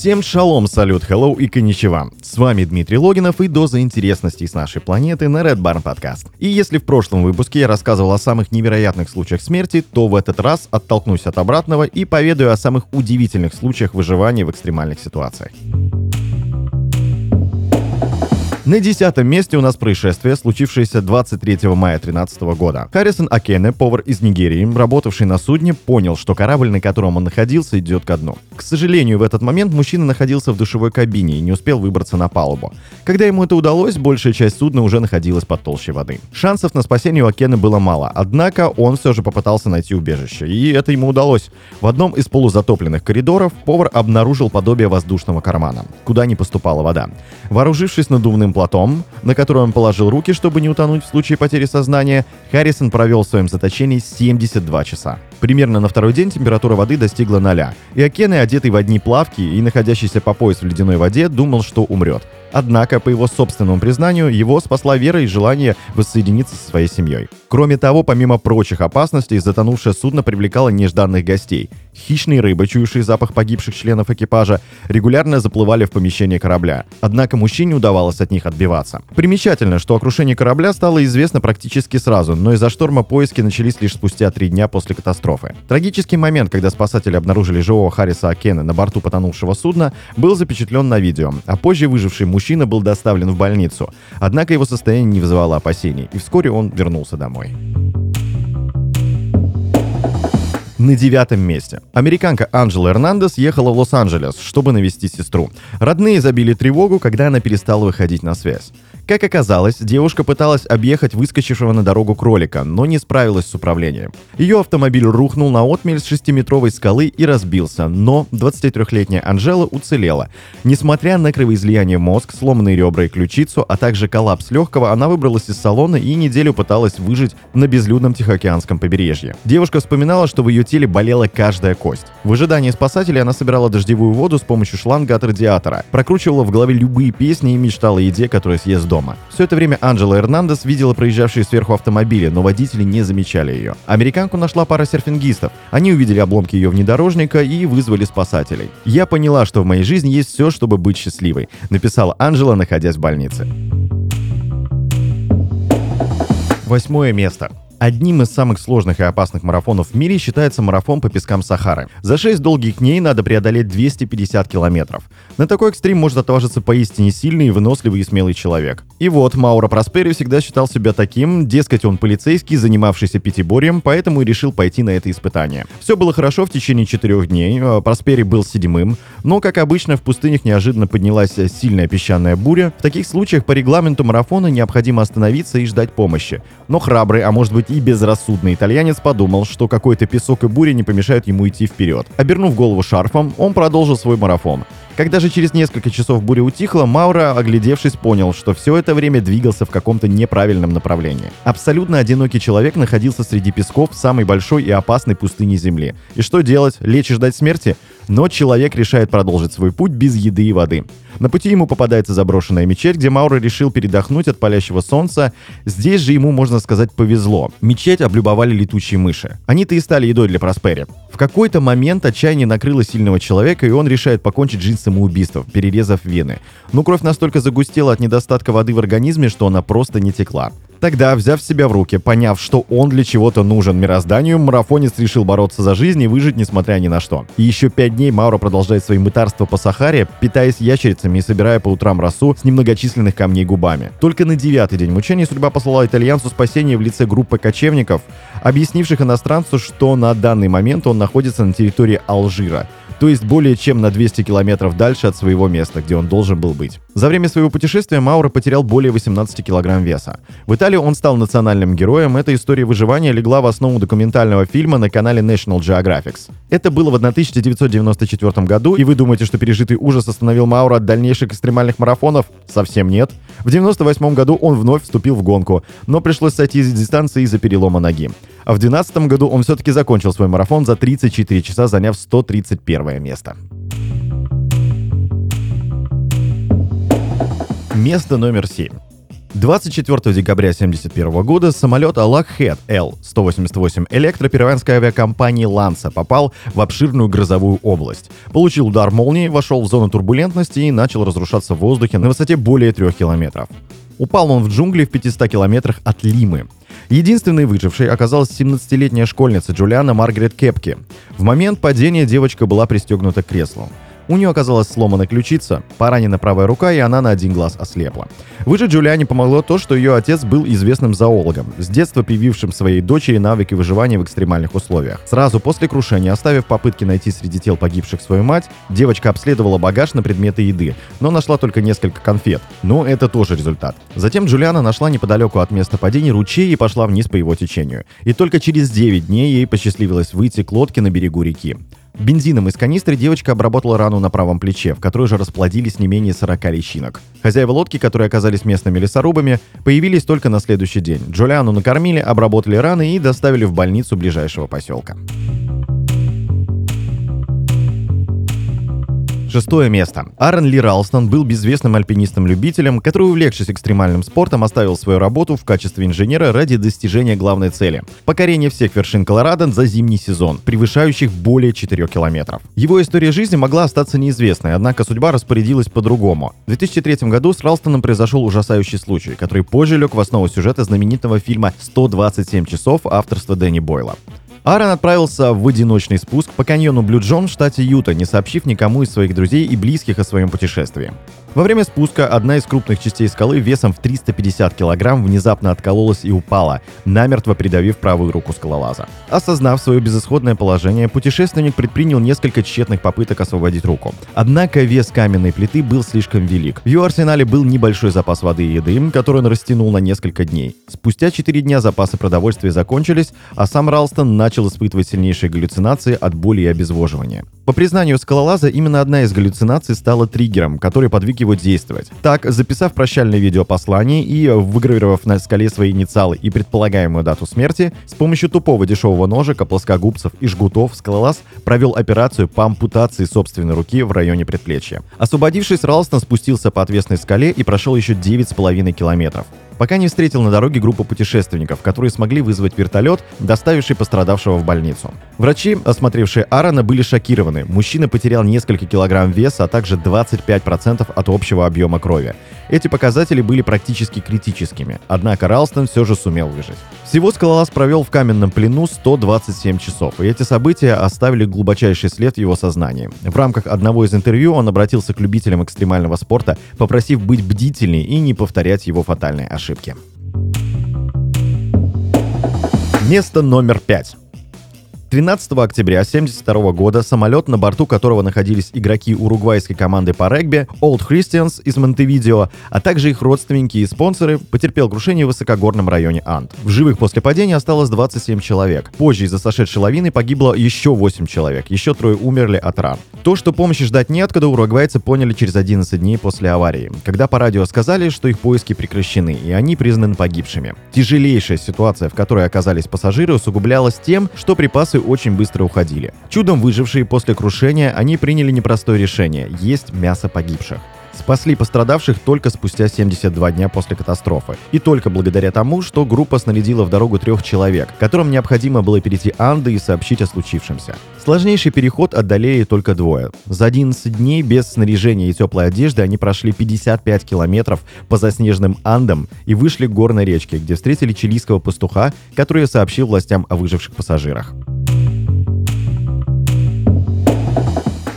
Всем шалом, салют, hello и коничева. С вами Дмитрий Логинов и доза интересностей с нашей планеты на Red Barn Podcast. И если в прошлом выпуске я рассказывал о самых невероятных случаях смерти, то в этот раз оттолкнусь от обратного и поведаю о самых удивительных случаях выживания в экстремальных ситуациях. На десятом месте у нас происшествие, случившееся 23 мая 2013 года. Харрисон Акене, повар из Нигерии, работавший на судне, понял, что корабль, на котором он находился, идет ко дну. К сожалению, в этот момент мужчина находился в душевой кабине и не успел выбраться на палубу. Когда ему это удалось, большая часть судна уже находилась под толщей воды. Шансов на спасение у Акены было мало, однако он все же попытался найти убежище, и это ему удалось. В одном из полузатопленных коридоров повар обнаружил подобие воздушного кармана, куда не поступала вода. Вооружившись надувным платом, на который он положил руки, чтобы не утонуть в случае потери сознания, Харрисон провел в своем заточении 72 часа. Примерно на второй день температура воды достигла ноля, и Акены, одетый в одни плавки и находящийся по пояс в ледяной воде, думал, что умрет. Однако, по его собственному признанию, его спасла вера и желание воссоединиться со своей семьей. Кроме того, помимо прочих опасностей, затонувшее судно привлекало нежданных гостей. Хищные рыбы, чуявшие запах погибших членов экипажа, регулярно заплывали в помещение корабля. Однако мужчине удавалось от них отбиваться. Примечательно, что о крушении корабля стало известно практически сразу, но из-за шторма поиски начались лишь спустя три дня после катастрофы. Трагический момент, когда спасатели обнаружили живого Харриса Акена на борту потонувшего судна, был запечатлен на видео, а позже выживший мужчина был доставлен в больницу. Однако его состояние не вызывало опасений, и вскоре он вернулся домой. На девятом месте. Американка Анджела Эрнандес ехала в Лос-Анджелес, чтобы навестить сестру. Родные забили тревогу, когда она перестала выходить на связь. Как оказалось, девушка пыталась объехать выскочившего на дорогу кролика, но не справилась с управлением. Ее автомобиль рухнул на отмель с 6-метровой скалы и разбился, но 23-летняя Анжела уцелела. Несмотря на кровоизлияние мозг, сломанные ребра и ключицу, а также коллапс легкого, она выбралась из салона и неделю пыталась выжить на безлюдном Тихоокеанском побережье. Девушка вспоминала, что в ее теле болела каждая кость. В ожидании спасателей она собирала дождевую воду с помощью шланга от радиатора, прокручивала в голове любые песни и мечтала о еде, которая съест дома. Все это время Анджела Эрнандес видела проезжавшие сверху автомобили, но водители не замечали ее. Американку нашла пара серфингистов. Они увидели обломки ее внедорожника и вызвали спасателей. «Я поняла, что в моей жизни есть все, чтобы быть счастливой», написала Анджела, находясь в больнице. Восьмое место. Одним из самых сложных и опасных марафонов в мире считается марафон по пескам Сахары. За 6 долгих дней надо преодолеть 250 километров. На такой экстрим может отважиться поистине сильный, выносливый и смелый человек. И вот, Мауро Проспери всегда считал себя таким, дескать, он полицейский, занимавшийся пятиборьем, поэтому и решил пойти на это испытание. Все было хорошо в течение четырех дней, а Проспери был седьмым, но, как обычно, в пустынях неожиданно поднялась сильная песчаная буря. В таких случаях по регламенту марафона необходимо остановиться и ждать помощи. Но храбрый, а может быть и безрассудный итальянец подумал, что какой-то песок и буря не помешают ему идти вперед. Обернув голову шарфом, он продолжил свой марафон. Когда же через несколько часов буря утихла, Маура, оглядевшись, понял, что все это время двигался в каком-то неправильном направлении. Абсолютно одинокий человек находился среди песков самой большой и опасной пустыне Земли. И что делать? Лечь и ждать смерти? Но человек решает продолжить свой путь без еды и воды. На пути ему попадается заброшенная мечеть, где Маура решил передохнуть от палящего солнца. Здесь же ему, можно сказать, повезло. Мечеть облюбовали летучие мыши. Они-то и стали едой для Проспери. В какой-то момент отчаяние накрыло сильного человека, и он решает покончить жизнь самоубийством, перерезав вены. Но кровь настолько загустела от недостатка воды в организме, что она просто не текла. Тогда, взяв себя в руки, поняв, что он для чего-то нужен мирозданию, марафонец решил бороться за жизнь и выжить, несмотря ни на что. И еще пять дней Мауро продолжает свои мытарства по Сахаре, питаясь ящерицами и собирая по утрам росу с немногочисленных камней губами. Только на девятый день мучений судьба послала итальянцу спасение в лице группы кочевников, объяснивших иностранцу, что на данный момент он находится на территории Алжира, то есть более чем на 200 километров дальше от своего места, где он должен был быть. За время своего путешествия Мауро потерял более 18 килограмм веса. В Италии он стал национальным героем. Эта история выживания легла в основу документального фильма на канале National Geographic. Это было в 1994 году, и вы думаете, что пережитый ужас остановил Маура от дальнейших экстремальных марафонов? Совсем нет. В 1998 году он вновь вступил в гонку, но пришлось сойти из дистанции из-за перелома ноги. А в 2012 году он все-таки закончил свой марафон за 34 часа, заняв 131 место. Место номер 7. 24 декабря 1971 года самолет Lockheed L-188 электроперуанской авиакомпании Lanza попал в обширную грозовую область. Получил удар молнии, вошел в зону турбулентности и начал разрушаться в воздухе на высоте более 3 километров. Упал он в джунгли в 500 километрах от Лимы. Единственной выжившей оказалась 17-летняя школьница Джулиана Маргарет Кепки. В момент падения девочка была пристегнута к креслу. У нее оказалась сломана ключица, поранена правая рука, и она на один глаз ослепла. Выжить Джулиане помогло то, что ее отец был известным зоологом, с детства привившим своей дочери навыки выживания в экстремальных условиях. Сразу после крушения, оставив попытки найти среди тел погибших свою мать, девочка обследовала багаж на предметы еды, но нашла только несколько конфет. Но это тоже результат. Затем Джулиана нашла неподалеку от места падения ручей и пошла вниз по его течению. И только через 9 дней ей посчастливилось выйти к лодке на берегу реки. Бензином из канистры девочка обработала рану на правом плече, в которой же расплодились не менее 40 личинок. Хозяева лодки, которые оказались местными лесорубами, появились только на следующий день. Джулиану накормили, обработали раны и доставили в больницу ближайшего поселка. Шестое место. Аарон Ли Ралстон был безвестным альпинистом-любителем, который, увлекшись экстремальным спортом, оставил свою работу в качестве инженера ради достижения главной цели – покорения всех вершин Колорадо за зимний сезон, превышающих более 4 километров. Его история жизни могла остаться неизвестной, однако судьба распорядилась по-другому. В 2003 году с Ралстоном произошел ужасающий случай, который позже лег в основу сюжета знаменитого фильма «127 часов» авторства Дэнни Бойла. Аарон отправился в одиночный спуск по каньону Блю Джон в штате Юта, не сообщив никому из своих друзей и близких о своем путешествии. Во время спуска одна из крупных частей скалы весом в 350 килограмм внезапно откололась и упала, намертво придавив правую руку скалолаза. Осознав свое безысходное положение, путешественник предпринял несколько тщетных попыток освободить руку. Однако вес каменной плиты был слишком велик. В ее арсенале был небольшой запас воды и еды, который он растянул на несколько дней. Спустя 4 дня запасы продовольствия закончились, а сам Ралстон начал испытывать сильнейшие галлюцинации от боли и обезвоживания. По признанию скалолаза, именно одна из галлюцинаций стала триггером, который подвиг его действовать. Так, записав прощальное видеопослание и выгравировав на скале свои инициалы и предполагаемую дату смерти, с помощью тупого дешевого ножика, плоскогубцев и жгутов скалолаз провел операцию по ампутации собственной руки в районе предплечья. Освободившись, Ралстон спустился по отвесной скале и прошел еще 9,5 километров пока не встретил на дороге группу путешественников, которые смогли вызвать вертолет, доставивший пострадавшего в больницу. Врачи, осмотревшие Аарона, были шокированы. Мужчина потерял несколько килограмм веса, а также 25% от общего объема крови. Эти показатели были практически критическими, однако Ралстон все же сумел выжить. Всего скалолаз провел в каменном плену 127 часов, и эти события оставили глубочайший след в его сознании. В рамках одного из интервью он обратился к любителям экстремального спорта, попросив быть бдительней и не повторять его фатальные ошибки. Место номер пять. 13 октября 1972 года самолет, на борту которого находились игроки уругвайской команды по регби Old Christians из Монтевидео, а также их родственники и спонсоры, потерпел крушение в высокогорном районе Анд. В живых после падения осталось 27 человек. Позже из-за сошедшей лавины погибло еще 8 человек, еще трое умерли от ран. То, что помощи ждать неоткуда, уругвайцы поняли через 11 дней после аварии, когда по радио сказали, что их поиски прекращены, и они признаны погибшими. Тяжелейшая ситуация, в которой оказались пассажиры, усугублялась тем, что припасы очень быстро уходили. Чудом выжившие после крушения, они приняли непростое решение – есть мясо погибших. Спасли пострадавших только спустя 72 дня после катастрофы. И только благодаря тому, что группа снарядила в дорогу трех человек, которым необходимо было перейти Анды и сообщить о случившемся. Сложнейший переход одолели только двое. За 11 дней без снаряжения и теплой одежды они прошли 55 километров по заснеженным Андам и вышли к горной речке, где встретили чилийского пастуха, который сообщил властям о выживших пассажирах.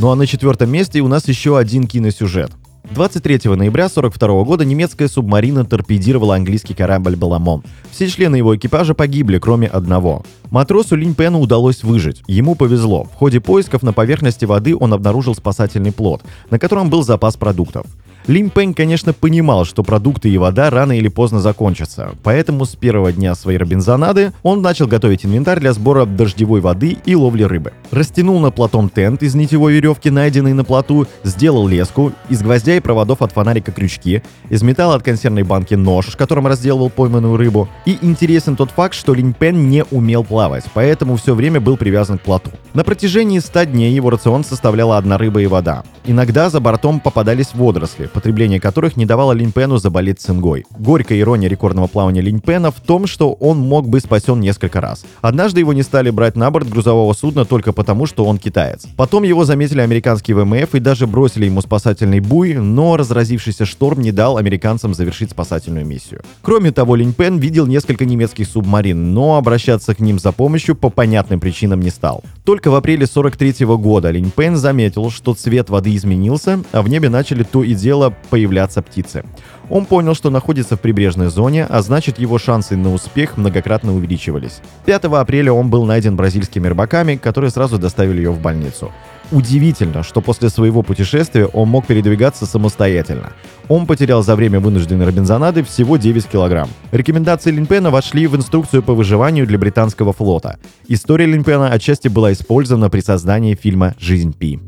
Ну а на четвертом месте у нас еще один киносюжет. 23 ноября 1942 года немецкая субмарина торпедировала английский корабль «Баламон». Все члены его экипажа погибли, кроме одного. Матросу Линь Пену удалось выжить. Ему повезло. В ходе поисков на поверхности воды он обнаружил спасательный плот, на котором был запас продуктов. Линь Пэнь, конечно, понимал, что продукты и вода рано или поздно закончатся, поэтому с первого дня своей робинзонады он начал готовить инвентарь для сбора дождевой воды и ловли рыбы. Растянул на платом тент из нитевой веревки, найденный на плоту, сделал леску, из гвоздя и проводов от фонарика крючки, из металла от консервной банки нож, которым разделывал пойманную рыбу. И интересен тот факт, что Линь Пен не умел плавать, поэтому все время был привязан к плоту. На протяжении 100 дней его рацион составляла одна рыба и вода. Иногда за бортом попадались водоросли, потребление которых не давало Линьпену заболеть цингой. Горькая ирония рекордного плавания Линьпена в том, что он мог быть спасен несколько раз. Однажды его не стали брать на борт грузового судна только потому, что он китаец. Потом его заметили американские ВМФ и даже бросили ему спасательный буй, но разразившийся шторм не дал американцам завершить спасательную миссию. Кроме того, Линьпен видел несколько немецких субмарин, но обращаться к ним за помощью по понятным причинам не стал. Только в апреле 43 года Линь Пен заметил, что цвет воды изменился, а в небе начали то и дело появляться птицы. Он понял, что находится в прибрежной зоне, а значит его шансы на успех многократно увеличивались. 5 апреля он был найден бразильскими рыбаками, которые сразу доставили ее в больницу. Удивительно, что после своего путешествия он мог передвигаться самостоятельно. Он потерял за время вынужденной робинзонады всего 9 килограмм. Рекомендации Линпена вошли в инструкцию по выживанию для британского флота. История Линпена отчасти была использована при создании фильма «Жизнь Пи».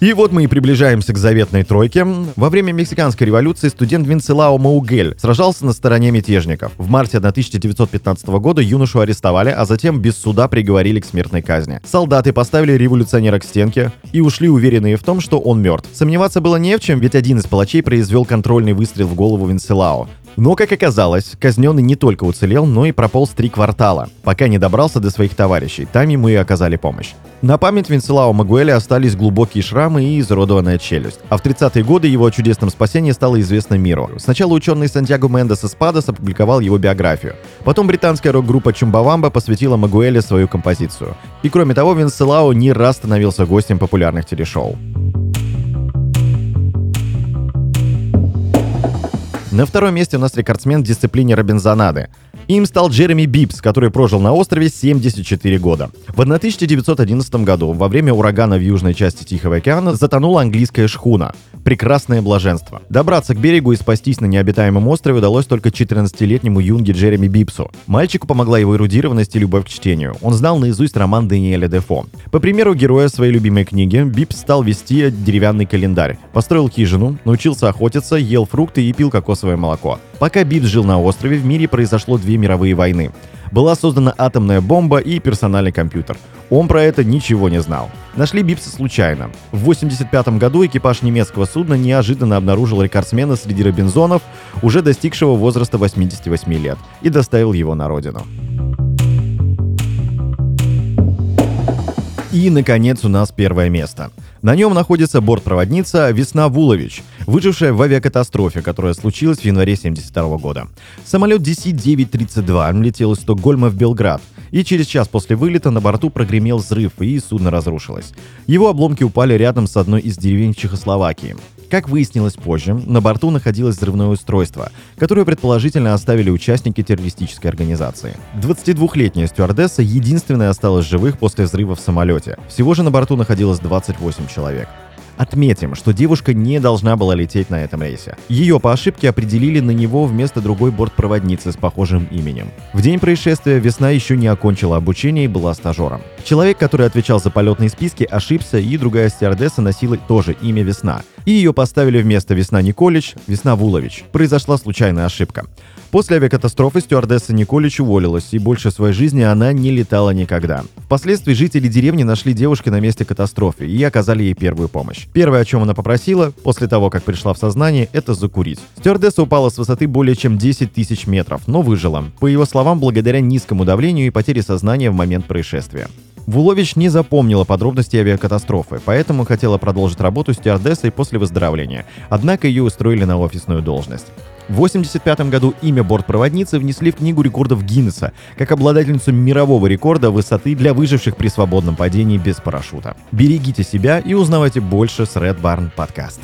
И вот мы и приближаемся к заветной тройке. Во время Мексиканской революции студент Винцелао Маугель сражался на стороне мятежников. В марте 1915 года юношу арестовали, а затем без суда приговорили к смертной казни. Солдаты поставили революционера к стенке и ушли уверенные в том, что он мертв. Сомневаться было не в чем, ведь один из палачей произвел контрольный выстрел в голову Винцелао. Но, как оказалось, казненный не только уцелел, но и прополз три квартала, пока не добрался до своих товарищей. Там ему и оказали помощь. На память Винцелао Магуэля остались глубокие шрамы и изуродованная челюсть. А в 30-е годы его чудесном спасении стало известно миру. Сначала ученый Сантьяго Мендес из Падос опубликовал его биографию. Потом британская рок-группа Чумбавамба посвятила Магуэле свою композицию. И кроме того, Винцелао не раз становился гостем популярных телешоу. На втором месте у нас рекордсмен в дисциплине Робинзонады. Им стал Джереми Бипс, который прожил на острове 74 года. В 1911 году, во время урагана в южной части Тихого океана, затонула английская шхуна. Прекрасное блаженство. Добраться к берегу и спастись на необитаемом острове удалось только 14-летнему юнге Джереми Бипсу. Мальчику помогла его эрудированность и любовь к чтению. Он знал наизусть роман Даниэля Дефо. По примеру героя своей любимой книги, Бипс стал вести деревянный календарь. Построил хижину, научился охотиться, ел фрукты и пил кокосовое молоко. Пока Бипс жил на острове, в мире произошло две мировые войны. Была создана атомная бомба и персональный компьютер. Он про это ничего не знал. Нашли Бипса случайно. В 1985 году экипаж немецкого судна неожиданно обнаружил рекордсмена среди робинзонов, уже достигшего возраста 88 лет, и доставил его на родину. И, наконец, у нас первое место. На нем находится бортпроводница Весна Вулович, выжившая в авиакатастрофе, которая случилась в январе 1972 года. Самолет DC-932 летел из Стокгольма в Белград, и через час после вылета на борту прогремел взрыв, и судно разрушилось. Его обломки упали рядом с одной из деревень Чехословакии. Как выяснилось позже, на борту находилось взрывное устройство, которое предположительно оставили участники террористической организации. 22-летняя стюардесса единственная осталась живых после взрыва в самолете. Всего же на борту находилось 28 человек. Отметим, что девушка не должна была лететь на этом рейсе. Ее по ошибке определили на него вместо другой бортпроводницы с похожим именем. В день происшествия Весна еще не окончила обучение и была стажером. Человек, который отвечал за полетные списки, ошибся, и другая стюардесса носила тоже имя Весна. И ее поставили вместо Весна Николич, Весна Вулович. Произошла случайная ошибка. После авиакатастрофы стюардесса Николич уволилась, и больше своей жизни она не летала никогда. Впоследствии жители деревни нашли девушку на месте катастрофы и оказали ей первую помощь. Первое, о чем она попросила, после того, как пришла в сознание, это закурить. Стюардесса упала с высоты более чем 10 тысяч метров, но выжила. По его словам, благодаря низкому давлению и потере сознания в момент происшествия. Вулович не запомнила подробности авиакатастрофы, поэтому хотела продолжить работу стюардессой после выздоровления. Однако ее устроили на офисную должность. В 1985 году имя бортпроводницы внесли в Книгу рекордов Гиннесса как обладательницу мирового рекорда высоты для выживших при свободном падении без парашюта. Берегите себя и узнавайте больше с Red Barn Podcast.